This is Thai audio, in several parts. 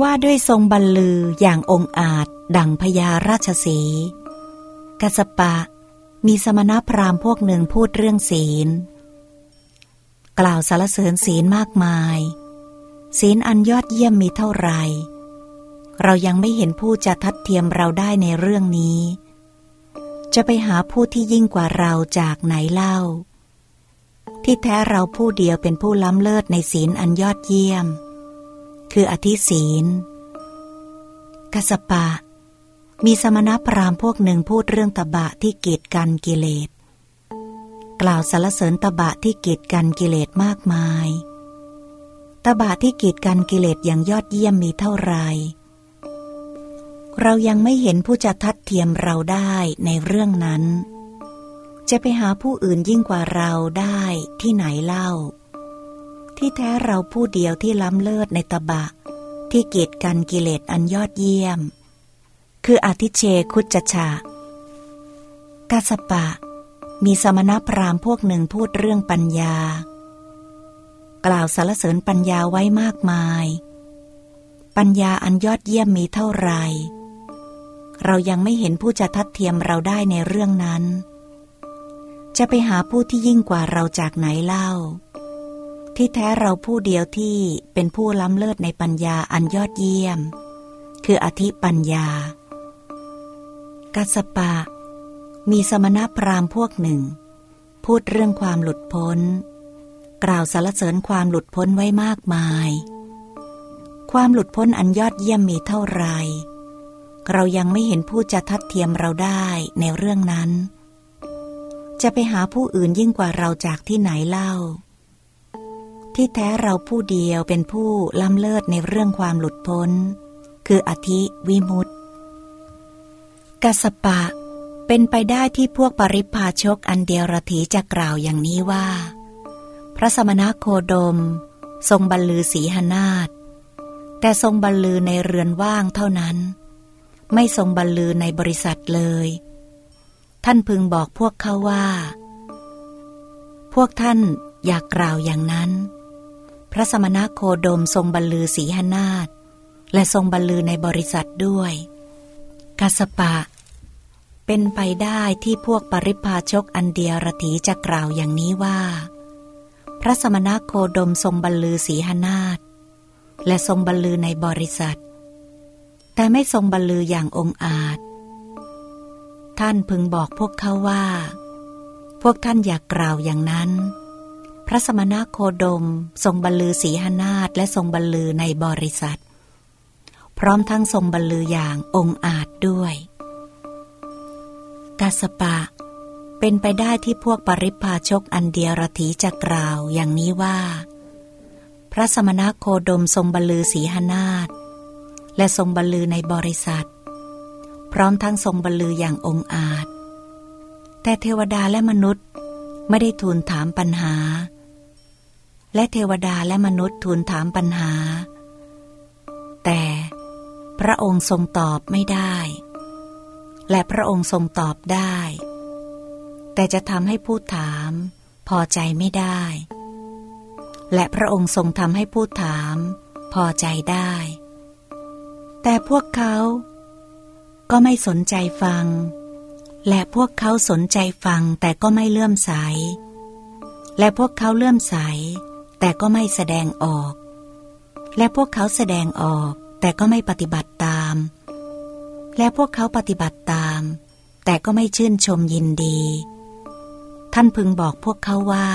ว่าด้วยทรงบรรลืออย่างองอาจดังพญาราชสีกัสปะ มีสมณพราหมณ์พวกหนึ่งพูดเรื่องศีล กล่าวสารเสริญศีลมากมาย ศีลอันยอดเยี่ยมมีเท่าไหร่เรายังไม่เห็นผู้จะทัดเทียมเราได้ในเรื่องนี้ จะไปหาผู้ที่ยิ่งกว่าเราจากไหนเล่า ที่แท้เราผู้เดียวเป็นผู้ล้ำเลิศในศีลอันยอดเยี่ยม คืออธิศีลกัสปะ มีสมณพราหมณ์พวกหนึ่งพูดเรื่องตบะที่กีดกันกิเลส กล่าวสรรเสริญตบะที่กีดกันกิเลสมากมาย ตบะที่กีดกันกิเลสอย่างยอดเยี่ยมมีเท่าไหร่เรายังไม่เห็นผู้จะทัดเทียมเราได้ในเรื่องนั้น จะไปหาผู้อื่นยิ่งกว่าเราได้ที่ไหนเล่า ที่แท้เราผู้เดียวที่ล้ำเลิศในตบะ ที่เกียดกันกิเลสอันยอดเยี่ยม คืออธิเชคุจฉะกาสปะ มีสมณพราหมณ์พวกหนึ่งพูดเรื่องปัญญา กล่าวสรรเสริญปัญญาไว้มากมาย ปัญญาอันยอดเยี่ยมมีเท่าไหร่เรายังไม่เห็นผู้จะทัดเทียมเราได้ในเรื่องนั้น จะไปหาผู้ที่ยิ่งกว่าเราจากไหนเล่า ที่แท้เราผู้เดียวที่เป็นผู้ล้ำเลิศในปัญญาอันยอดเยี่ยม คืออธิปัญญา กัสปะ มีสมณพราหมณ์พวกหนึ่ง พูดเรื่องความหลุดพ้น กล่าวสรรเสริญความหลุดพ้นไว้มากมาย ความหลุดพ้นอันยอดเยี่ยมมีเท่าไร เรายังไม่เห็นผู้จะทัดเทียมเราได้ในเรื่องนั้น จะไปหาผู้อื่นยิ่งกว่าเราจากที่ไหนเล่า ที่แท้เราผู้เดียวเป็นผู้ล้ำเลิศในเรื่องความหลุดพ้น คืออธิวิมุตติกัสปะ เป็นไปได้ที่พวกปริพาชกอันเดียวรถีจะกล่าวอย่างนี้ว่า พระสมณโคดม ทรงบรรลือสีหนาฏแต่ทรงบรรลือในเรือนว่างเท่านั้น ไม่ทรงบรรลือในบริษัทเลย ท่านพึงบอกพวกเขาว่า พวกท่านอยากกล่าวอย่างนั้น พระสมณโคดมทรงบรรลือสีหนาฏและทรงบรรลือในบริษัทด้วยกาสปะ เป็นไปได้ที่พวกปริพาชกอันเดียรถีจะกล่าวอย่างนี้ว่า พระสมณโคดมทรงบรรลือสีหนาฏและทรงบรรลือในบริษัท แต่ไม่ทรงบรรลืออย่างองอาจ ท่านพึงบอกพวกเขาว่า พวกท่านอยากกล่าวอย่างนั้น พระสมณโคดม ทรงบรรลือสีหนาฏและทรงบรรลือในบริษัท พร้อมทั้งทรงบรรลืออย่างองอาจด้วยกาสปะ เป็นไปได้ที่พวกปริพาชกอันเดียรถีจะกล่าวอย่างนี้ว่า พระสมณโคดมทรงบรรลือสีหนาฏและทรงบรรลือในบริษัท พร้อมทั้งทรงบรรลืออย่างองอาจ แต่เทวดาและมนุษย์ไม่ได้ทูลถามปัญหา และเทวดาและมนุษย์ทูลถามปัญหา แต่พระองค์ทรงตอบไม่ได้ และพระองค์ทรงตอบได้ แต่จะทำให้ผู้ถามพอใจไม่ได้ และพระองค์ทรงทำให้ผู้ถามพอใจได้ แต่พวกเขาก็ไม่สนใจฟัง และพวกเขาสนใจฟังแต่ก็ไม่เลื่อมใส และพวกเขาเลื่อมใส แต่ก็ไม่แสดงออก และพวกเขาแสดงออก แต่ก็ไม่ปฏิบัติตาม และพวกเขาปฏิบัติตาม แต่ก็ไม่ชื่นชมยินดี ท่านพึงบอกพวกเขาว่า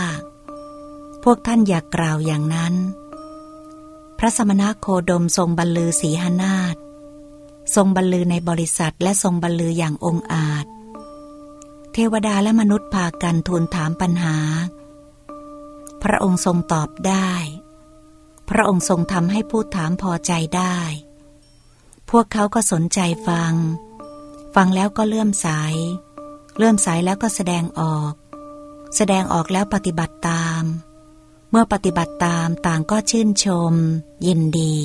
พวกท่านอย่ากกล่าวอย่างนั้น พระสมณโคดมทรงบรรลือสีหนาฏทรงบรรลือในบริษัทและทรงบรรลืออย่างองอาจ เทวดาและมนุษย์พากันทูลถามปัญหา พระองค์ทรงตอบได้ พระองค์ทรงทำให้ผู้ถามพอใจได้ พวกเขาก็สนใจฟัง ฟังแล้วก็เลื่อมใส เลื่อมใสแล้วก็แสดงออก แสดงออกแล้วปฏิบัติตาม เมื่อปฏิบัติตามต่างก็ชื่นชม ยินดี